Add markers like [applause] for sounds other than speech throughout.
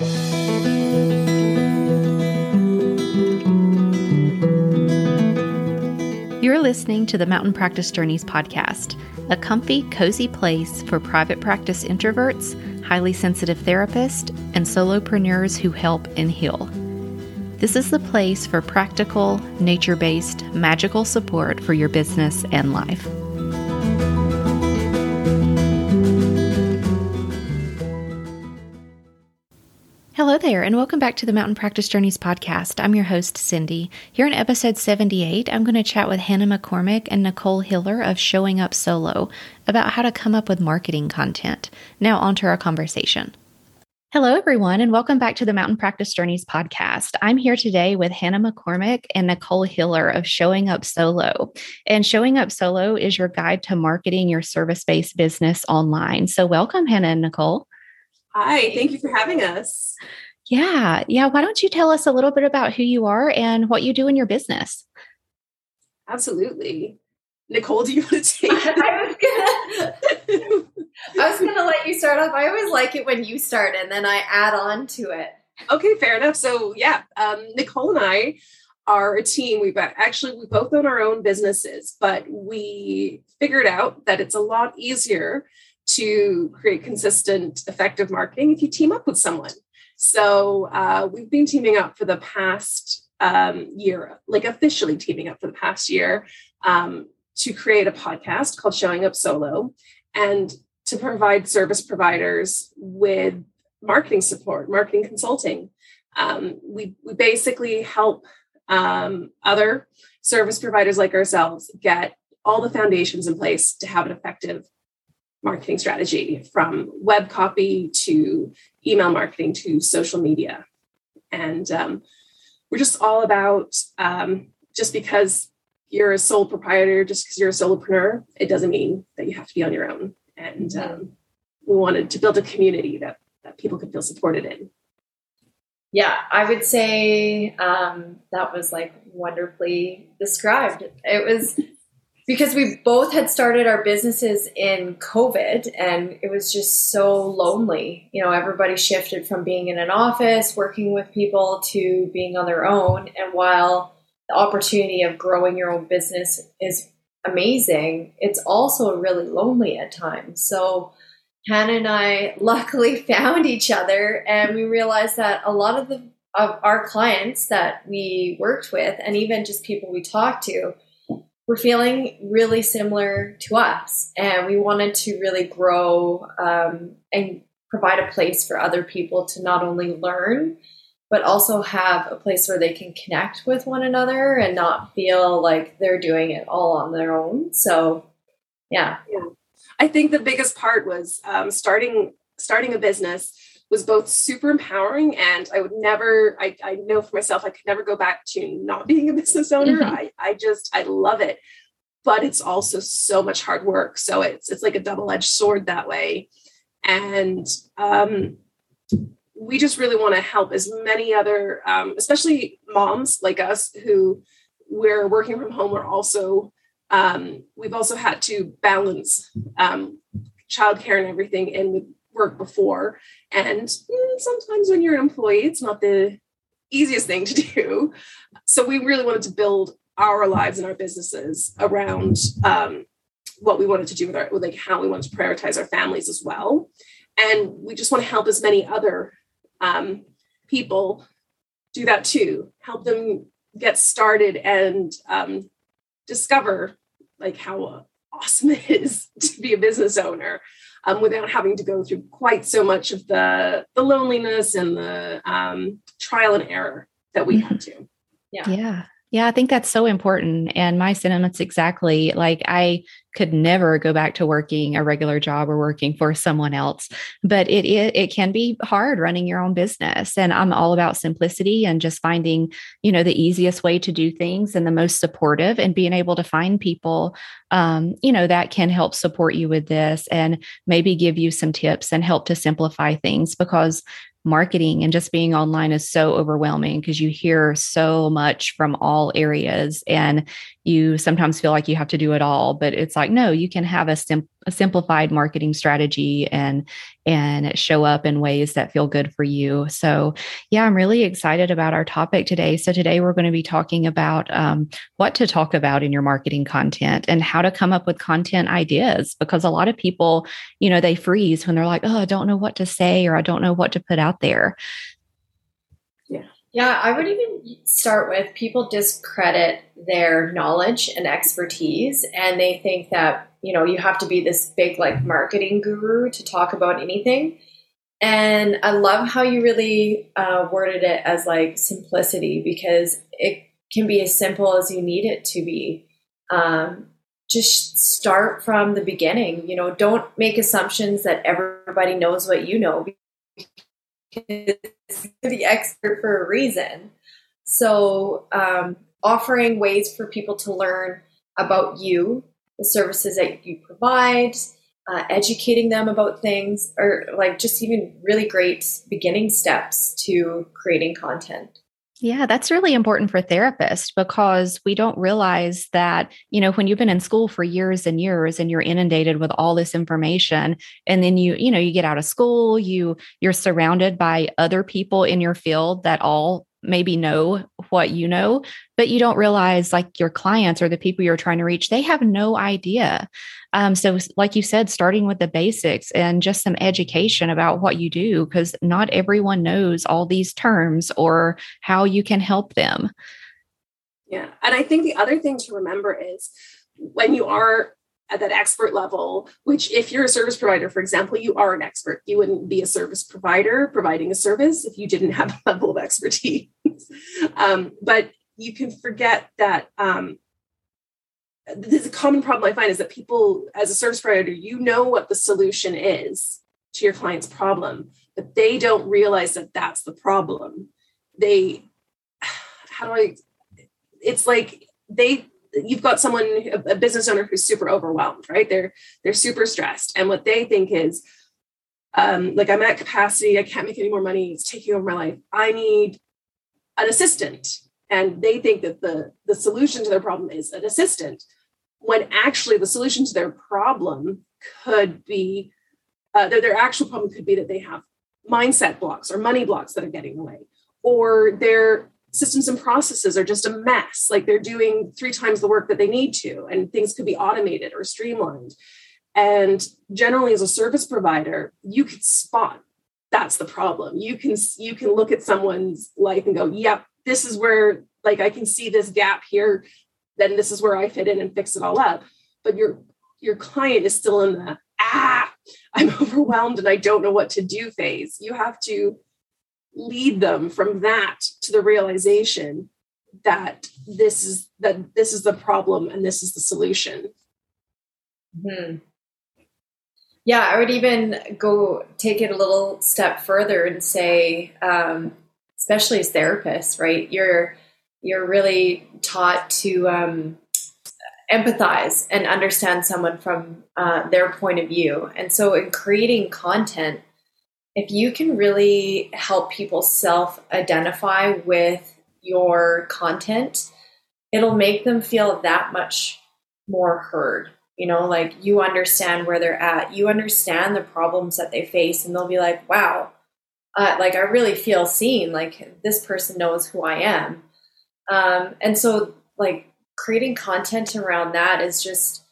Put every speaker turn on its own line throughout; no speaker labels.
You're listening to the Mountain Practice Journeys podcast, a comfy, cozy place for private practice introverts, highly sensitive therapists, and solopreneurs who help and heal. This is the place for practical, nature based, magical support for your business and life. There, and welcome back to the Mountain Practice Journeys podcast. I'm your host, Cindy. Here in episode 78, I'm going to chat with Hannah McCormick and Nicole Hiller of Showing Up Solo about how to come up with marketing content. Now, on to our conversation. Hello, everyone, and welcome back to the Mountain Practice Journeys podcast. I'm here today with Hannah McCormick and Nicole Hiller of Showing Up Solo. And Showing Up Solo is your guide to marketing your service based business online. So, welcome, Hannah and Nicole.
Hi, thank you for having us.
Yeah, yeah. Why don't you tell us a little bit about who you are and what you do in your business?
Absolutely. Nicole, do you want to [laughs] take it?
I was gonna [laughs] I was gonna let you start off. I always like it when you start and then I add on to it.
Okay, fair enough. So yeah, um, Nicole and I are a team. We've got, actually we both own our own businesses, but we figured out that it's a lot easier to create consistent, effective marketing if you team up with someone. So uh, we've been teaming up for the past um, year, like officially teaming up for the past year um, to create a podcast called Showing Up Solo. And to provide service providers with marketing support, marketing consulting. Um, we, we basically help um, other service providers like ourselves get all the foundations in place to have an effective marketing strategy from web copy to email marketing to social media. And um, we're just all about um, just because you're a sole proprietor, just because you're a solopreneur, it doesn't mean that you have to be on your own and um, we wanted to build a community that that people could feel supported in.
Yeah, I would say um, that was like wonderfully described. It was because we both had started our businesses in COVID and it was just so lonely. You know, everybody shifted from being in an office, working with people to being on their own. And while the opportunity of growing your own business is amazing, it's also really lonely at times. So Hannah and I luckily [laughs] found each other and we realized that a lot of the of our clients that we worked with and even just people we talked to were feeling really similar to us and we wanted to really grow um, and provide a place for other people to not only learn but also have a place where they can connect with one another and not feel like they're doing it all on their own. So, yeah.
yeah. I think the biggest part was um, starting starting a business was both super empowering and I would never, I, I know for myself, I could never go back to not being a business owner. Mm-hmm. I, I just, I love it. But it's also so much hard work. So it's it's like a double-edged sword that way. And um we just really want to help as many other, um, especially moms like us who we're working from home. We're also um, we've also had to balance um, childcare and everything in with work before. And mm, sometimes when you're an employee, it's not the easiest thing to [laughs] do. So we really wanted to build our lives and our businesses around um, what we wanted to do with our, like how we wanted to prioritize our families as well. And we just want to help as many other um, people do that too. Help them get started and um, discover like how awesome [laughs] it is to be a business owner um, without having to go through quite so much of the the loneliness and the um, trial and error that we had to.
Yeah. Yeah. Yeah, I think that's so important. And my sentiments exactly like I could never go back to working a regular job or working for someone else. But it, it it can be hard running your own business. And I'm all about simplicity and just finding, you know, the easiest way to do things and the most supportive and being able to find people um, you know, that can help support you with this and maybe give you some tips and help to simplify things because marketing and just being online is so overwhelming because you hear so much from all areas and you sometimes feel like you have to do it all but it's like no you can have a, sim- a simplified marketing strategy and and show up in ways that feel good for you. So yeah i'm really excited about our topic today. So today we're going to be talking about um, what to talk about in your marketing content and how to come up with content ideas because a lot of people you know they freeze when they're like oh i don't know what to say or i don't know what to put out there.
Yeah, Yeah. I would even start with people discredit their knowledge and expertise, and they think that, you know, you have to be this big, like, marketing guru to talk about anything. And I love how you really uh, worded it as like simplicity because it can be as simple as you need it to be. Um, just start from the beginning. You know, don't make assumptions that everybody knows what you know because [laughs] you're the expert for a reason. So, um, offering ways for people to learn about you, the services that you provide, uh, educating them about things, or like just even really great beginning steps to creating content.
Yeah, that's really important for therapists because we don't realize that, you know, when you've been in school for years and years and you're inundated with all this information and then you, you know, you get out of school, you you're surrounded by other people in your field that all maybe know what you know, but you don't realize like your clients or the people you're trying to reach, they have no idea. Um, so, like you said, starting with the basics and just some education about what you do, because not everyone knows all these terms or how you can help them.
Yeah. And I think the other thing to remember is when you are at that expert level, which if you're a service provider, for example, you are an expert. You wouldn't be a service provider providing a service if you didn't have a level of expertise. [laughs] um, but you can forget that um, this is a common problem I find is that people, as a service provider, you know what the solution is to your client's problem, but they don't realize that that's the problem. They, [sighs] how do I, it's like they you've got someone a business owner who's super overwhelmed right? They're they're super stressed. And what they think is um like i'm at capacity i can't make any more money it's taking over my life. I need an assistant. And they think that the the solution to their problem is an assistant when actually the solution to their problem could be uh, their, their actual problem could be that they have mindset blocks or money blocks that are getting away or they're systems and processes are just a mess. Like they're doing three times the work that they need to, and things could be automated or streamlined. And generally, as a service provider, you can spot that's the problem. You can you can look at someone's life and go, "Yep, this is where like I can see this gap here. Then this is where I fit in and fix it all up." But your your client is still in the ah, I'm [laughs] overwhelmed and I don't know what to do phase. You have to lead them from that to the realization that this is that this is the problem and this is the solution.
Hmm. Yeah i would even go take it a little step further and say um, especially as therapists right? You're you're really taught to um, empathize and understand someone from uh, their point of view. And so in creating content if you can really help people self identify with your content, it'll make them feel that much more heard. You know, like you understand where they're at, you understand the problems that they face, and they'll be like, wow, uh, like I really feel seen. Like this person knows who I am. Um, and so, like, creating content around that is just,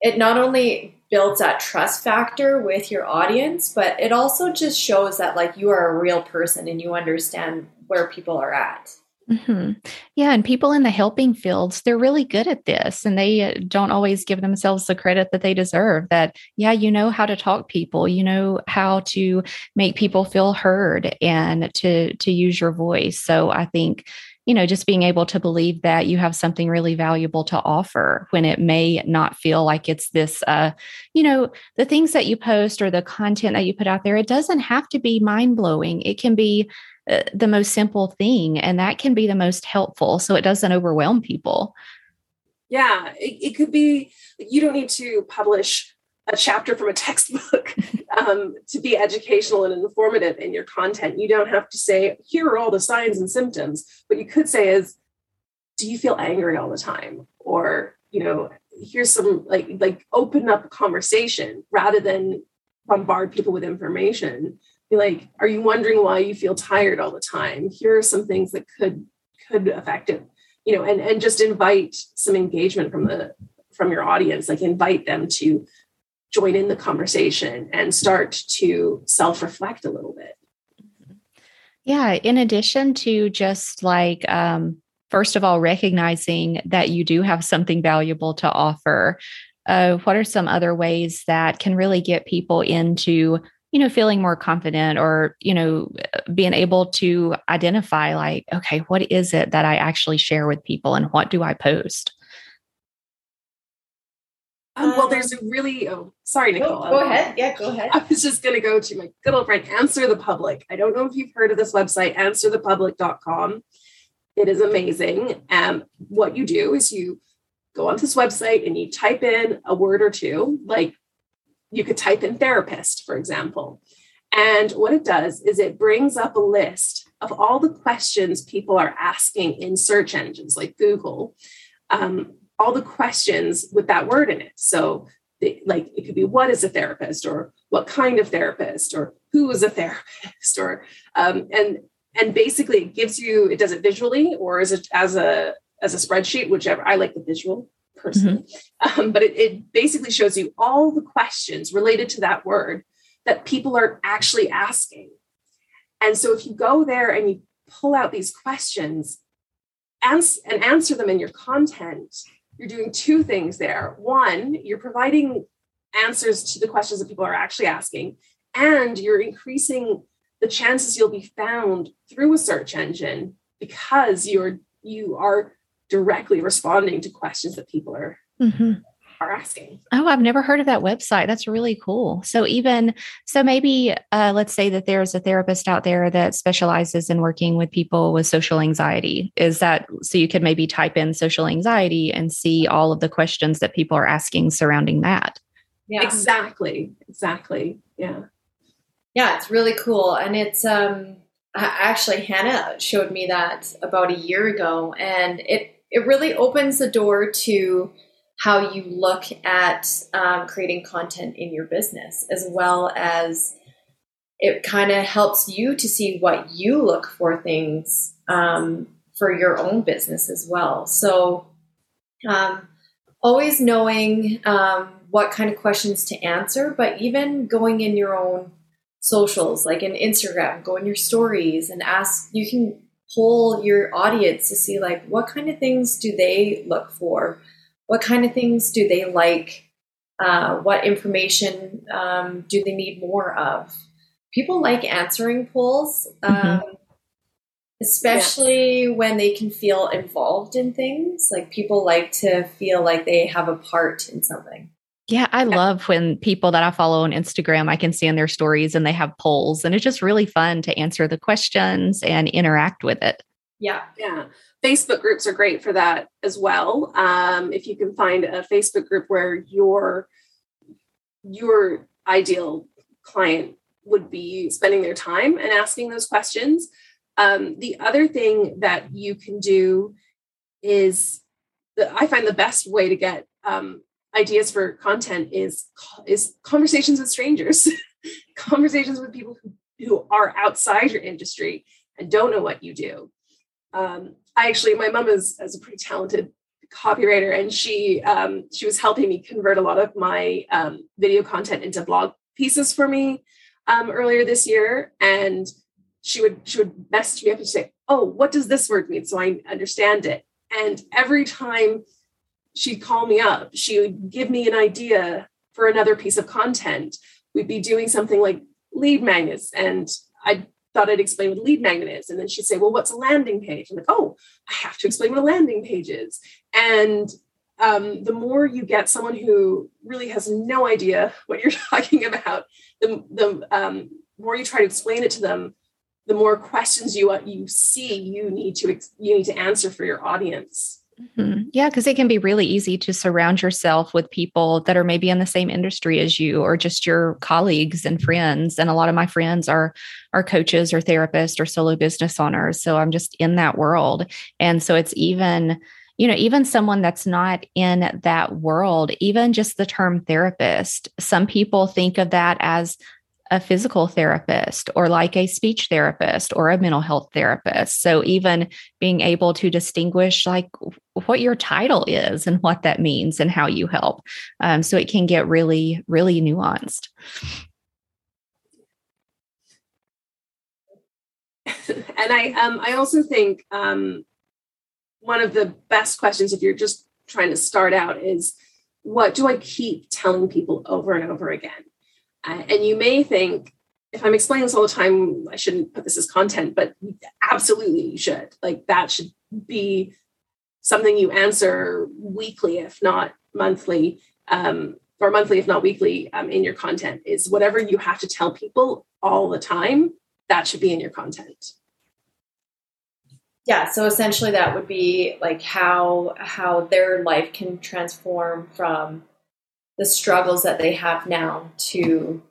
it not only builds that trust factor with your audience, but it also just shows that like you are a real person and you understand where people are at.
Mm-hmm. Yeah, and people in the helping fields, they're really good at this and they uh, don't always give themselves the credit that they deserve. That, yeah, you know how to talk people, you know how to make people feel heard and to to use your voice. So I think you know, just being able to believe that you have something really valuable to offer when it may not feel like it's this, uh, you know, the things that you post or the content that you put out there, it doesn't have to be mind blowing. It can be uh, the most simple thing, and that can be the most helpful. So it doesn't overwhelm people.
Yeah, it, it could be, you don't need to publish a chapter from a textbook [laughs] um, to be educational and informative in your content. You don't have to say, here are all the signs and symptoms. What you could say is, do you feel angry all the time? or you know here's some like like open up a conversation rather than bombard people with information be like are you wondering why you feel tired all the time here are some things that could could affect it you know and and just invite some engagement from the from your audience like invite them to join in the conversation and start to self reflect a little bit.
Yeah in addition to just like um first of all recognizing that you do have something valuable to offer uh, what are some other ways that can really get people into you know feeling more confident or you know being able to identify like okay what is it that i actually share with people and what do i post
um, well, there's a really oh sorry, Nicole.
Go, go ahead. Yeah, go ahead.
I was just going to go to my good old friend Answer the Public. I don't know if you've heard of this website, answerthepublic.com. It is amazing. And um, what you do is you go onto this website and you type in a word or two, like you could type in therapist, for example. And what it does is it brings up a list of all the questions people are asking in search engines like Google, um, all the questions with that word in it. So, like, it could be what is a therapist, or what kind of therapist, or who is a [laughs] therapist, or um, and and basically it gives you it does it visually or as a as a as a spreadsheet, whichever. I like the visual personally, mm-hmm. um, but it, it basically shows you all the questions related to that word that people are actually asking. And so if you go there and you pull out these questions and, and answer them in your content, you're doing two things there. One, you're providing answers to the questions that people are actually asking, and you're increasing the chances you'll be found through a search engine because you're you are directly responding to questions that people are mm-hmm. Are asking.
Oh, I've never heard of that website. That's really cool. So even so, maybe uh, let's say that there's a therapist out there that specializes in working with people with social anxiety. Is that so? You could maybe type in social anxiety and see all of the questions that people are asking surrounding that.
Yeah, exactly, exactly. Yeah,
yeah, it's really cool, and it's um actually Hannah showed me that about a year ago, and it it really opens the door to how you look at um, creating content in your business, as well as it kind of helps you to see what you look for things um, for your own business as well. So, um, always knowing um, what kind of questions to answer, but even going in your own socials, like in Instagram, go in your stories and ask, you can poll your audience to see like what kind of things do they look for what kind of things do they like uh, what information um, do they need more of people like answering polls mm-hmm. um, especially yeah. when they can feel involved in things like people like to feel like they have a part in something
yeah, I love when people that I follow on Instagram, I can see in their stories and they have polls, and it's just really fun to answer the questions and interact with it.
Yeah.
Yeah. Facebook groups are great for that as well. Um, if you can find a Facebook group where your your ideal client would be spending their time and asking those questions. Um, the other thing that you can do is that I find the best way to get um, ideas for content is is conversations with strangers [laughs] conversations with people who, who are outside your industry and don't know what you do um, i actually my mom is, is a pretty talented copywriter and she um, she was helping me convert a lot of my um, video content into blog pieces for me um, earlier this year and she would she would message me up and say oh what does this word mean so i understand it and every time she'd call me up. She would give me an idea for another piece of content. We'd be doing something like lead magnets, and I thought I'd explain what a lead magnet is. And then she'd say, Well, what's a landing page? I'm like, Oh, I have to explain what a landing page is. And um, the more you get someone who really has no idea what you're [laughs] talking about, the, the um, more you try to explain it to them, the more questions you uh, you see you need to you need to answer for your audience.
Mm-hmm. Yeah, because it can be really easy to surround yourself with people that are maybe in the same industry as you, or just your colleagues and friends. And a lot of my friends are are coaches or therapists or solo business owners. So I'm just in that world, and so it's even you know, even someone that's not in that world, even just the term therapist, some people think of that as a physical therapist or like a speech therapist or a mental health therapist. So even being able to distinguish like what your title is and what that means and how you help. Um, so it can get really, really nuanced. [laughs]
and I um I also think um one of the best questions if you're just trying to start out is what do I keep telling people over and over again? Uh, and you may think if I'm explaining this all the time, I shouldn't put this as content, but absolutely you should. Like that should be something you answer weekly, if not monthly, um, or monthly, if not weekly, um, in your content. Is whatever you have to tell people all the time that should be in your content
yeah so essentially that would be like how how their life can transform from the struggles that they have now to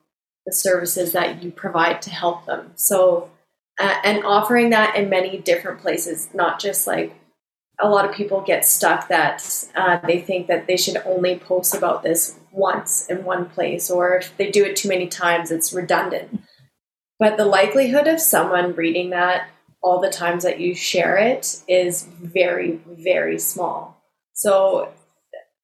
the services that you provide to help them so uh, and offering that in many different places not just like a lot of people get stuck that uh, they think that they should only post about this once in one place or if they do it too many times it's redundant but the likelihood of someone reading that all the times that you share it is very, very small. So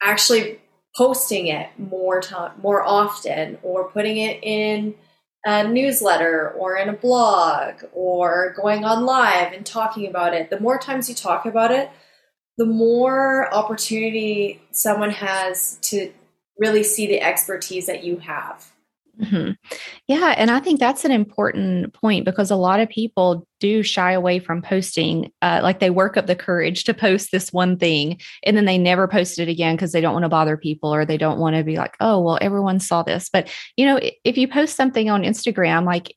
actually posting it more time, more often, or putting it in a newsletter or in a blog or going on live and talking about it. The more times you talk about it, the more opportunity someone has to really see the expertise that you have.
Mm-hmm. Yeah. And I think that's an important point because a lot of people do shy away from posting. Uh, like they work up the courage to post this one thing and then they never post it again because they don't want to bother people or they don't want to be like, oh, well, everyone saw this. But, you know, if you post something on Instagram, like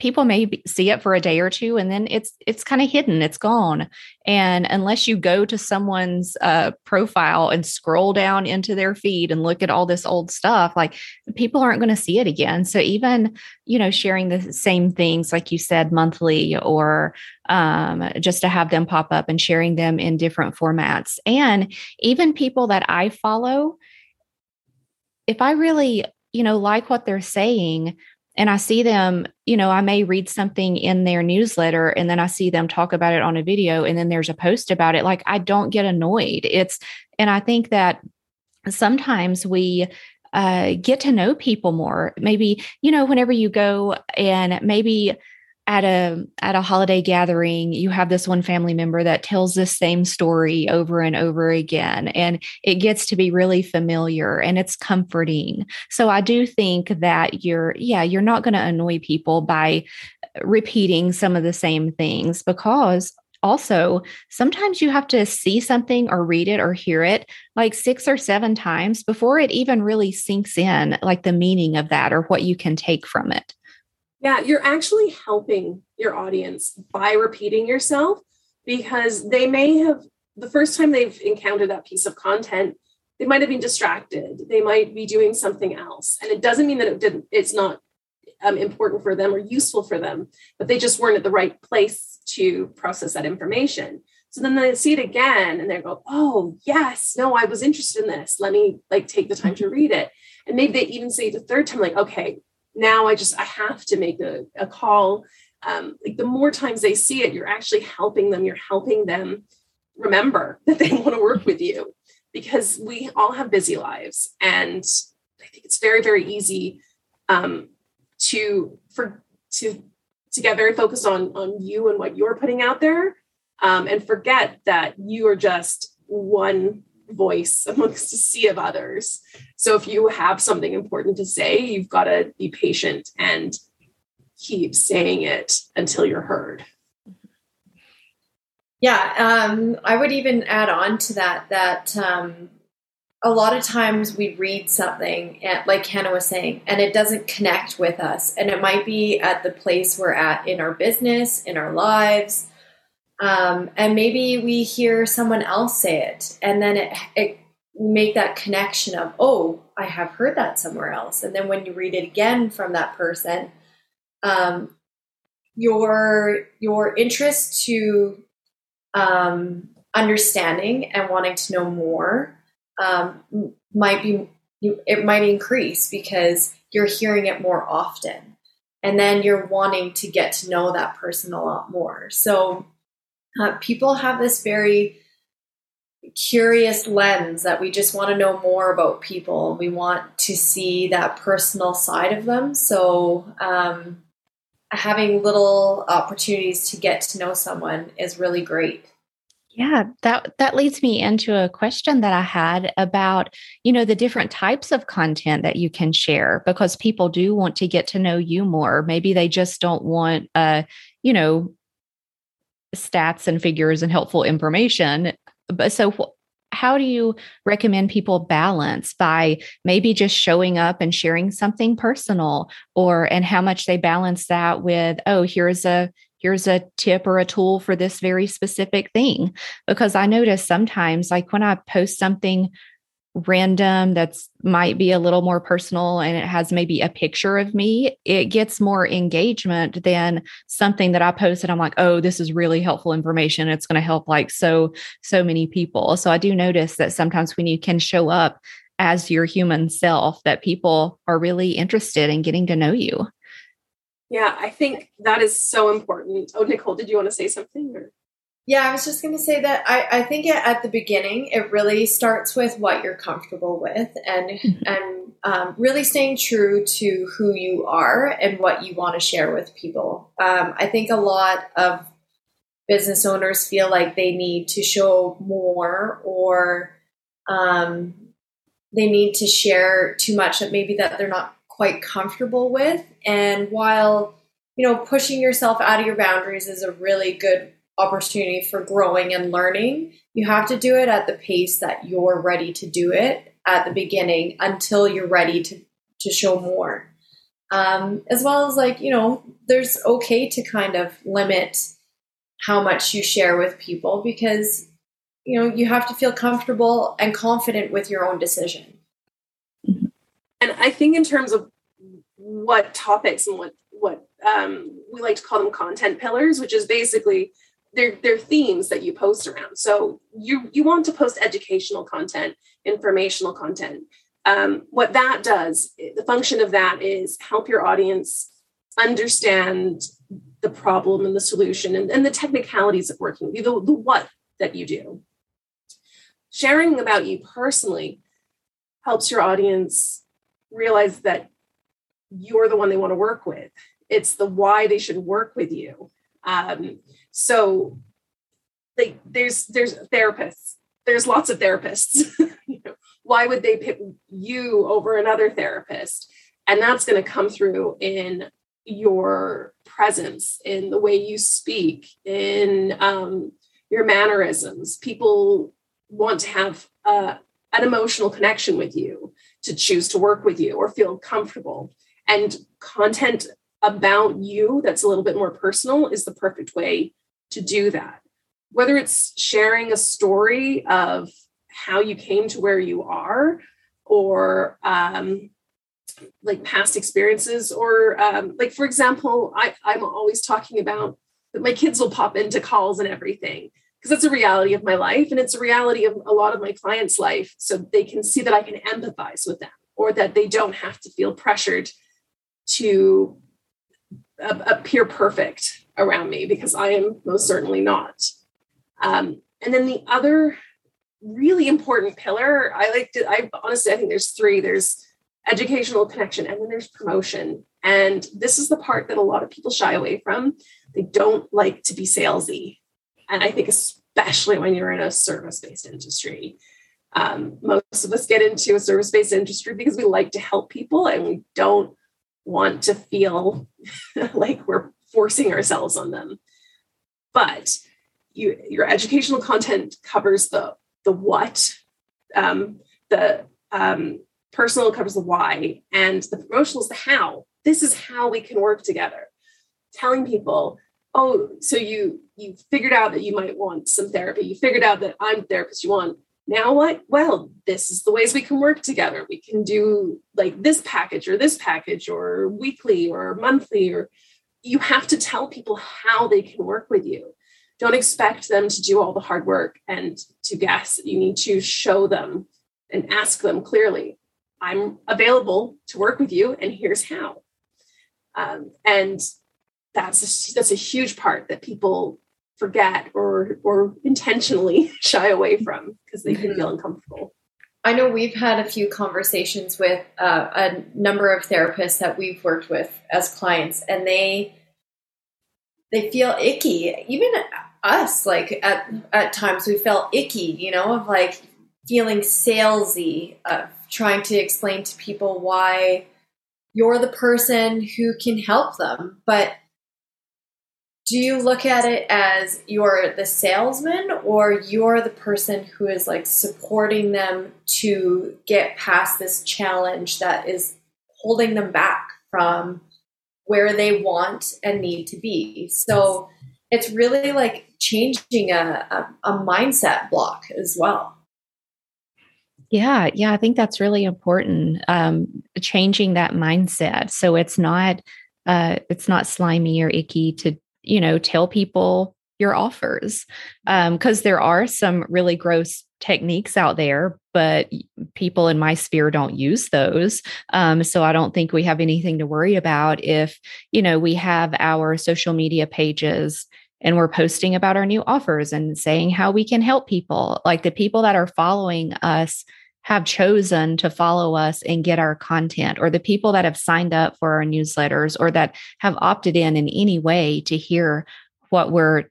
people may be, see it for a day or two and then it's it's kind of hidden it's gone. And unless you go to someone's uh, profile and scroll down into their feed and look at all this old stuff like people aren't going to see it again. So even you know sharing the same things like you said monthly or um, just to have them pop up and sharing them in different formats. And even people that i follow if i really you know like what they're saying and I see them, you know, I may read something in their newsletter and then I see them talk about it on a video and then there's a post about it. Like I don't get annoyed. It's, and I think that sometimes we, uh, get to know people more. Maybe, you know, whenever you go and maybe at a at a holiday gathering you have this one family member that tells the same story over and over again and it gets to be really familiar and it's comforting. So i do think that you're yeah you're not going to annoy people by repeating some of the same things because also sometimes you have to see something or read it or hear it like six or seven times before it even really sinks in like the meaning of that or what you can take from it
yeah, you're actually helping your audience by repeating yourself because they may have, the first time they've encountered that piece of content, they might have been distracted. They might be doing something else. And it doesn't mean that it didn't, it's not um, important for them or useful for them, but they just weren't at the right place to process that information. So then they see it again and they go, oh, yes, no, I was interested in this. Let me like take the time to read it. And maybe they even say the third time, like, okay, now I just I have to make a, a call. Um, like the more times they see it, you're actually helping them. You're helping them remember [laughs] that they want to work with you because we all have busy lives, and I think it's very very easy um, to for to to get very focused on on you and what you're putting out there, um, and forget that you are just one voice amongst a sea of others. So if you have something important to say, you've got to be patient and keep saying it until you're heard.
Yeah, um, I would even add on to that that um, a lot of times we read something, and, like Hannah was saying, and it doesn't connect with us. And it might be at the place we're at in our business, in our lives, um, and maybe we hear someone else say it and then it, it make that connection of oh i have heard that somewhere else. And then when you read it again from that person um, your your interest to um, understanding and wanting to know more um, might be it might increase because you're hearing it more often. And then you're wanting to get to know that person a lot more. So uh, people have this very curious lens that we just want to know more about people. We want to see that personal side of them. So um, having little opportunities to get to know someone is really great.
Yeah, that that leads me into a question that I had about, you know, the different types of content that you can share because people do want to get to know you more. Maybe they just don't want uh, you know, stats and figures and helpful information. But so how do you recommend people balance by maybe just showing up and sharing something personal or and how much they balance that with oh here's a here's a tip or a tool for this very specific thing. Because I notice sometimes, like when I post something random that's might be a little more personal and it has maybe a picture of me, it gets more engagement than something that I posted. I'm like, oh, this is really helpful information. It's going to help like so, so many people. So I do notice that sometimes when you can show up as your human self, that people are really interested in getting to know you.
Yeah, I think that is so important. Oh, Nicole, did you want to say something? Or?
Yeah, I was just going to say that I, I think at the beginning it really starts with what you're comfortable with and mm-hmm. and um, really staying true to who you are and what you want to share with people. Um, I think a lot of business owners feel like they need to show more or um, they need to share too much that maybe that they're not quite comfortable with. And while, you know, pushing yourself out of your boundaries is a really good opportunity for growing and learning, you have to do it at the pace that you're ready to do it at the beginning until you're ready to, to show more. Um, as well as like, you know, there's okay to kind of limit how much you share with people because, you know, you have to feel comfortable and confident with your own decision.
And I think in terms of what topics and what what um, we like to call them content pillars, which is basically they're, they're themes that you post around. So you you want to post educational content, informational content. Um, what that does, the function of that is help your audience understand the problem and the solution and, and the technicalities of working with you, the, the what that you do. Sharing about you personally helps your audience realize that you're the one they want to work with. It's the why they should work with you. Um, so like there's there's therapists. There's lots of therapists. [laughs] you know, why would they pick you over another therapist? And that's going to come through in your presence, in the way you speak, in um, your mannerisms. People want to have uh, an emotional connection with you to choose to work with you or feel comfortable. And content about you that's a little bit more personal is the perfect way to do that. Whether it's sharing a story of how you came to where you are, or um, like past experiences, or um, like, for example, I, I'm always talking about that my kids will pop into calls and everything because it's a reality of my life and it's a reality of a lot of my clients' life. So they can see that I can empathize with them or that they don't have to feel pressured to appear perfect around me because I am most certainly not. Um, and then the other really important pillar, I like to, I honestly, I think there's three there's educational connection and then there's promotion. And this is the part that a lot of people shy away from. They don't like to be salesy and I think especially when you're in a service-based industry. Um, most of us get into a service-based industry because we like to help people and we don't want to feel [laughs] like we're forcing ourselves on them. But you, your educational content covers the the what, um, the um, personal covers the why, and the promotional is the how. This is how we can work together. Telling people oh, so you you figured out that you might want some therapy. You figured out that I'm the therapist you want. Now what? Well, this is the ways we can work together. We can do like this package or this package or weekly or monthly or you have to tell people how they can work with you. don't expect them to do all the hard work and to guess. You need to show them and ask them clearly, I'm available to work with you, and here's how. Um, and that's a, that's a huge part that people forget or or intentionally [laughs] shy away from because they can feel mm-hmm. uncomfortable.
I know we've had a few conversations with uh, a number of therapists that we've worked with as clients, and they they feel icky. Even us, like at at times, we felt icky. You know, of like feeling salesy, of trying to explain to people why you're the person who can help them, but do you look at it as you're the salesman or you're the person who is like supporting them to get past this challenge that is holding them back from where they want and need to be? So it's really like changing a, a, a mindset block as well.
Yeah yeah i think that's really important um, changing that mindset so it's not uh, it's not slimy or icky to you know, tell people your offers because um, there are some really gross techniques out there but people in my sphere don't use those um, so i don't think we have anything to worry about if you know we have our social media pages and we're posting about our new offers and saying how we can help people like the people that are following us have chosen to follow us and get our content, or the people that have signed up for our newsletters or that have opted in in any way to hear what we're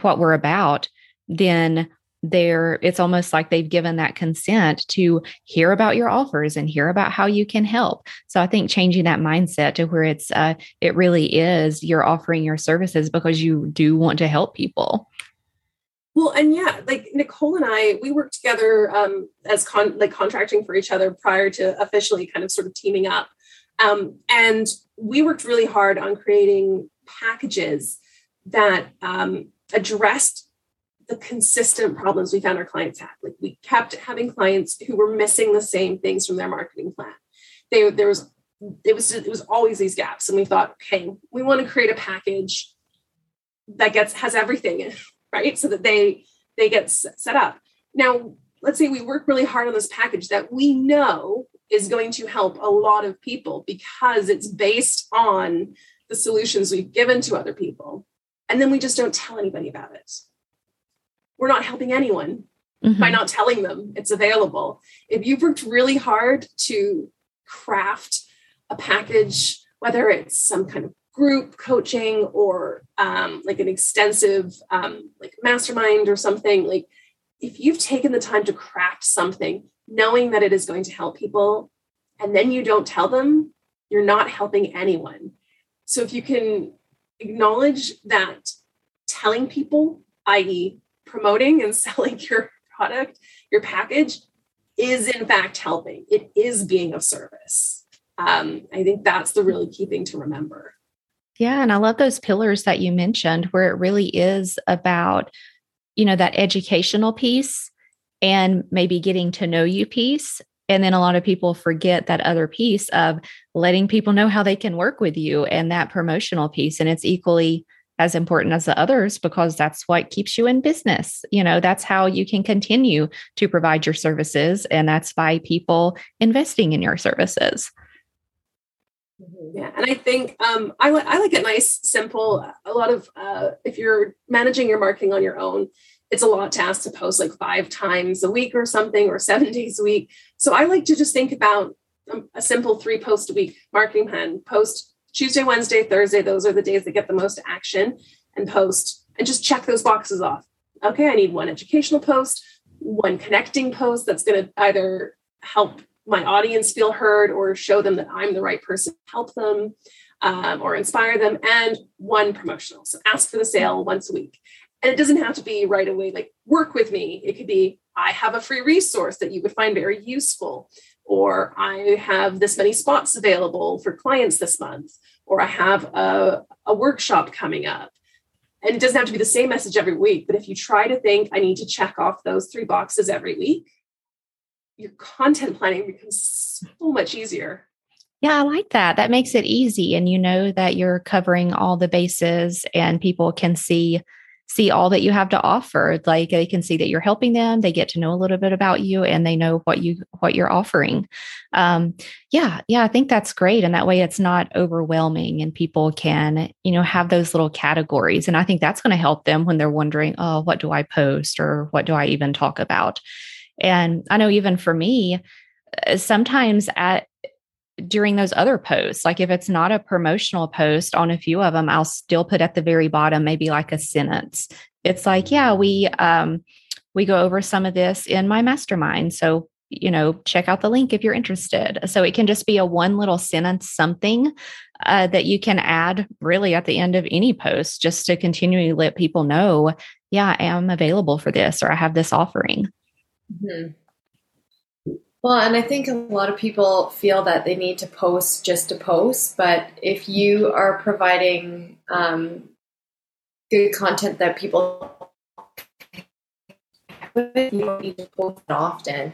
what we're about, then they're it's almost like they've given that consent to hear about your offers and hear about how you can help. So i think changing that mindset to where it's uh, it really is you're offering your services because you do want to help people
well, and yeah, like Nicole and I, we worked together um, as con- like contracting for each other prior to officially kind of sort of teaming up. Um, and we worked really hard on creating packages that um, addressed the consistent problems we found our clients had. Like we kept having clients who were missing the same things from their marketing plan. They, there was it was it was always these gaps, and we thought, okay, we want to create a package that gets has everything right? So that they they get set up. Now, let's say we work really hard on this package that we know is going to help a lot of people because it's based on the solutions we've given to other people. And then we just don't tell anybody about it. We're not helping anyone mm-hmm. by not telling them it's available. If you've worked really hard to craft a package, whether it's some kind of group coaching or um, like an extensive um, like mastermind or something like if you've taken the time to craft something knowing that it is going to help people and then you don't tell them you're not helping anyone. So if you can acknowledge that telling people i.e promoting and [laughs] selling your product your package is in fact helping. It is being of service. Um, i think that's the really key thing to remember
yeah. And I love those pillars that you mentioned where it really is about, you know, that educational piece and maybe getting to know you piece. And then a lot of people forget that other piece of letting people know how they can work with you and that promotional piece. And it's equally as important as the others because that's what keeps you in business. You know, that's how you can continue to provide your services. And that's by people investing in your services.
Mm-hmm. Yeah, and I think um, I, li- I like it nice, simple. A lot of uh, if you're managing your marketing on your own, it's a lot to ask to post like five times a week or something, or seven [laughs] days a week. So I like to just think about um, a simple three post a week marketing plan. Post Tuesday, Wednesday, Thursday. Those are the days that get the most action, and post and just check those boxes off. Okay, I need one educational post, one connecting post that's going to either help my audience feel heard or show them that I'm the right person to help them um, or inspire them, and one promotional. So ask for the sale once a week. And it doesn't have to be right away, like work with me. It could be, I have a free resource that you would find very useful, or I have this many spots available for clients this month, or I have a, a workshop coming up. And it doesn't have to be the same message every week, but if you try to think, I need to check off those three boxes every week, your content [laughs] planning becomes so much easier.
Yeah, I like that. That makes it easy. And you know that you're covering all the bases and people can see see all that you have to offer. Like they can see that you're helping them, they get to know a little bit about you and they know what you what you're offering. Um, yeah, yeah, I think that's great. And that way it's not overwhelming and people can, you know, have those little categories. And I think that's going to help them when they're wondering, oh, what do I post or what do I even talk about? And I know even for me, uh, sometimes at during those other posts. Like if it's not a promotional post on a few of them, I'll still put at the very bottom maybe like a sentence. It's like, yeah, we um we go over some of this in my mastermind. So, you know, check out the link if you're interested. So it can just be a one little sentence something uh, that you can add really at the end of any post just to continually let people know, yeah, I am available for this or I have this offering. Mm-hmm.
Well, and I think a lot of people feel that they need to post just to post, but if you are providing um, good content that people you don't need to post it often.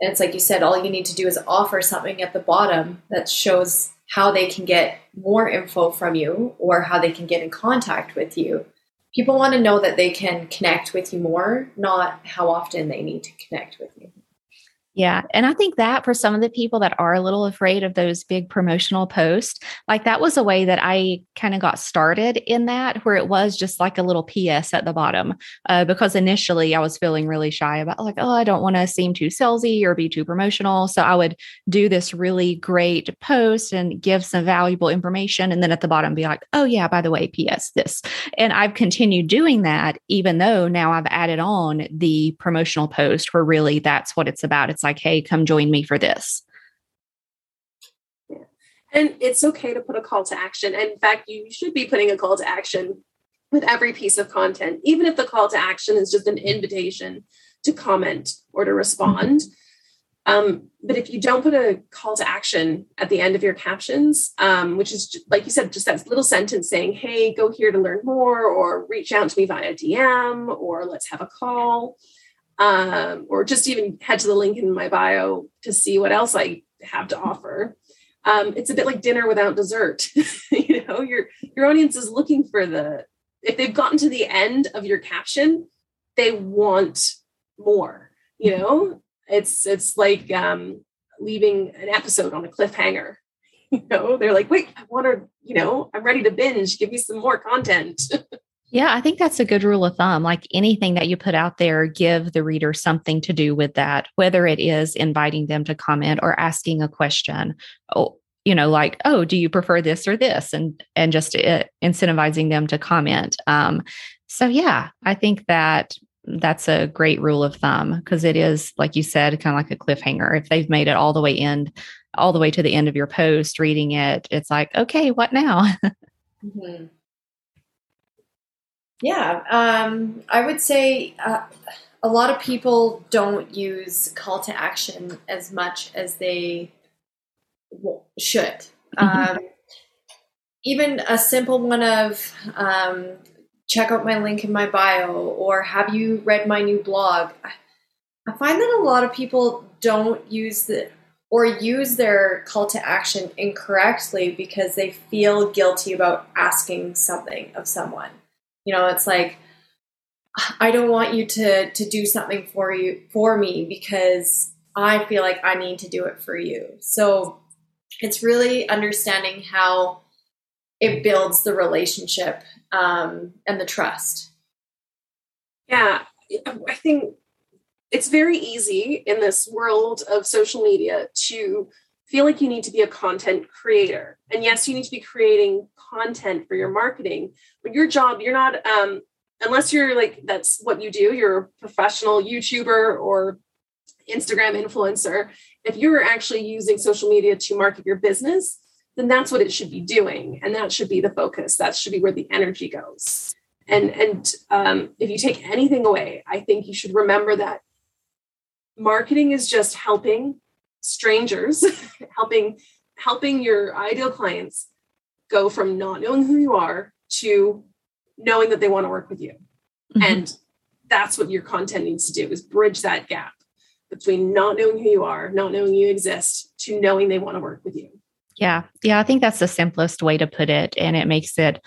And it's like you said, all you need to do is offer something at the bottom that shows how they can get more info from you or how they can get in contact with you. People want to know that they can connect with you more, not how often they need to connect with you.
Yeah. And I think that for some of the people that are a little afraid of those big promotional posts, like that was a way that I kind of got started in that, where it was just like a little PS at the bottom. Uh, because initially I was feeling really shy about, like, oh, I don't want to seem too salesy or be too promotional. So I would do this really great post and give some valuable information. And then at the bottom be like, oh, yeah, by the way, PS this. And I've continued doing that, even though now I've added on the promotional post where really that's what it's about. It's like, hey, come join me for this.
Yeah. And it's okay to put a call to action. In fact, you should be putting a call to action with every piece of content, even if the call to action is just an invitation to comment or to respond. Um, but if you don't put a call to action at the end of your captions, um, which is like you said, just that little sentence saying, hey, go here to learn more, or reach out to me via DM, or let's have a call, um, or just even head to the link in my bio to see what else I have to offer. Um, it's a bit like dinner without dessert. [laughs] you know, your your audience is looking for the if they've gotten to the end of your caption, they want more. You know, it's it's like um, leaving an episode on a cliffhanger. [laughs] You know, they're like, wait, I want to. You know, I'm ready to binge. Give me some more content. [laughs]
Yeah, I think that's a good rule of thumb. Like anything that you put out there, give the reader something to do with that, whether it is inviting them to comment or asking a question. Oh, you know, like, oh, do you prefer this or this? And and just uh, incentivizing them to comment. Um, so yeah, I think that that's a great rule of thumb because it is, like you said, kind of like a cliffhanger. If they've made it all the way end, all the way to the end of your post, reading it, it's like, okay, what now? [laughs] mm-hmm.
Yeah, um, I would say uh, a lot of people don't use call to action as much as they should. Mm-hmm. Um, even a simple one of um, check out my link in my bio or have you read my new blog. I find that a lot of people don't use the or use their call to action incorrectly because they feel guilty about asking something of someone. You know, it's like I don't want you to to do something for you for me because I feel like I need to do it for you. So it's really understanding how it builds the relationship um, and the trust.
Yeah, I think it's very easy in this world of social media to feel like you need to be a content creator. And yes, you need to be creating content for your marketing, but your job, you're not, um, unless you're like, that's what you do, you're a professional YouTuber or Instagram influencer. If you're actually using social media to market your business, then that's what it should be doing. And that should be the focus. That should be where the energy goes. And, and um, if you take anything away, I think you should remember that marketing is just helping strangers [laughs] helping helping your ideal clients go from not knowing who you are to knowing that they want to work with you mm-hmm. and that's what your content needs to do is bridge that gap between not knowing who you are not knowing you exist to knowing they want to work with you
yeah yeah i think that's the simplest way to put it and it makes it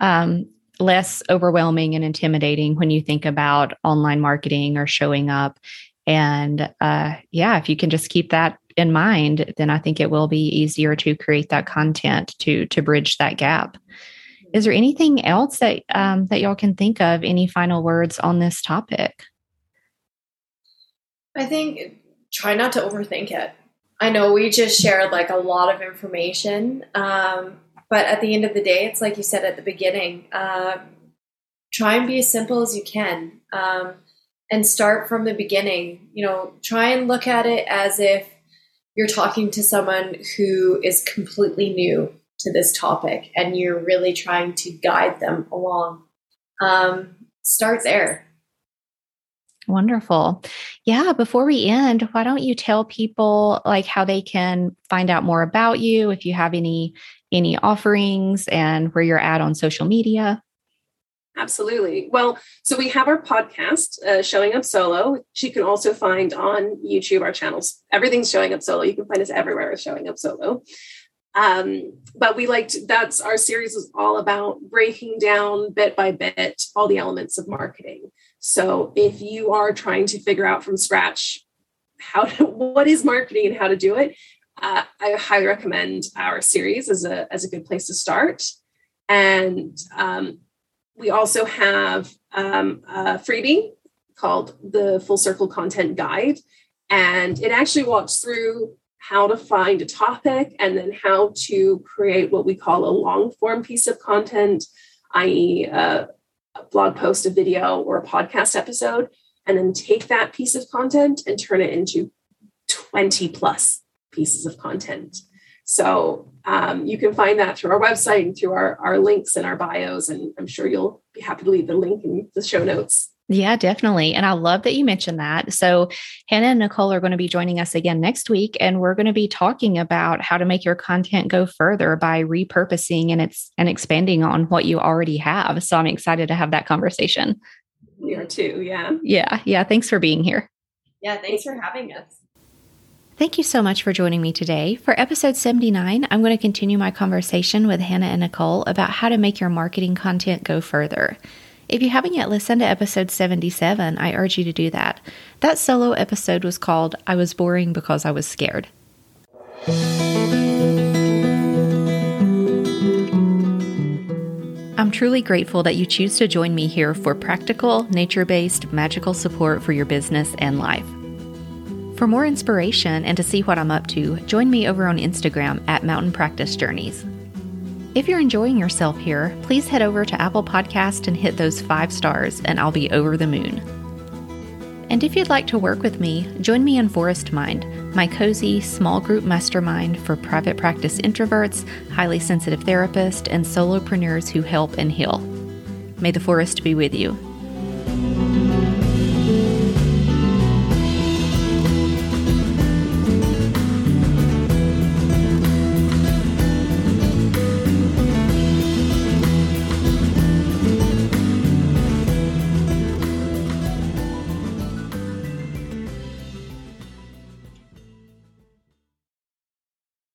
um, less overwhelming and intimidating when you think about online marketing or showing up. And uh, yeah, if you can just keep that in mind, then I think it will be easier to create that content to to bridge that gap. Is there anything else that um, that y'all can think of? Any final words on this topic?
I think try not to overthink it. I know we just shared like a lot of information, um, but at the end of the day, it's like you said at the beginning. Uh, try and be as simple as you can, um, and start from the beginning. You know, try and look at it as if you're talking to someone who is completely new to this topic, and you're really trying to guide them along. Um, start there
Wonderful. Yeah, before we end, why don't you tell people like how they can find out more about you if you have any any offerings and where you're at on social media?
Absolutely. Well, so we have our podcast, uh, Showing Up Solo, which you can also find on YouTube, our channels. Everything's Showing Up Solo. You can find us everywhere as Showing Up Solo. Um, but we liked that's our series is all about breaking down bit by bit all the elements of marketing. So if you are trying to figure out from scratch how to, what is marketing and how to do it, uh, I highly recommend our series as a as a good place to start. And um, we also have um, a freebie called the Full Circle Content Guide, and it actually walks through how to find a topic and then how to create what we call a long form piece of content, i.e., uh, a blog post, a video, or a podcast episode, and then take that piece of content and turn it into 20 plus pieces of content. So um, you can find that through our website and through our, our links and our bios. And I'm sure you'll be happy to leave the link in the show notes.
Yeah, definitely. And I love that you mentioned that. So, Hannah and Nicole are going to be joining us again next week, and we're going to be talking about how to make your content go further by repurposing and it's and expanding on what you already have. So, I'm excited to have that conversation.
We are too. Yeah.
Yeah. Yeah. Thanks for being here.
Yeah. Thanks for having us.
Thank you so much for joining me today. For episode 79, I'm going to continue my conversation with Hannah and Nicole about how to make your marketing content go further. If you haven't yet listened to episode 77, I urge you to do that. That solo episode was called I Was Boring Because I Was Scared. I'm truly grateful that you choose to join me here for practical, nature based, magical support for your business and life. For more inspiration and to see what I'm up to, join me over on Instagram at Mountain Practice Journeys. If you're enjoying yourself here, please head over to Apple Podcast and hit those five stars, and I'll be over the moon. And if you'd like to work with me, join me in Forest Mind, my cozy small group mastermind for private practice introverts, highly sensitive therapists, and solopreneurs who help and heal. May the forest be with you.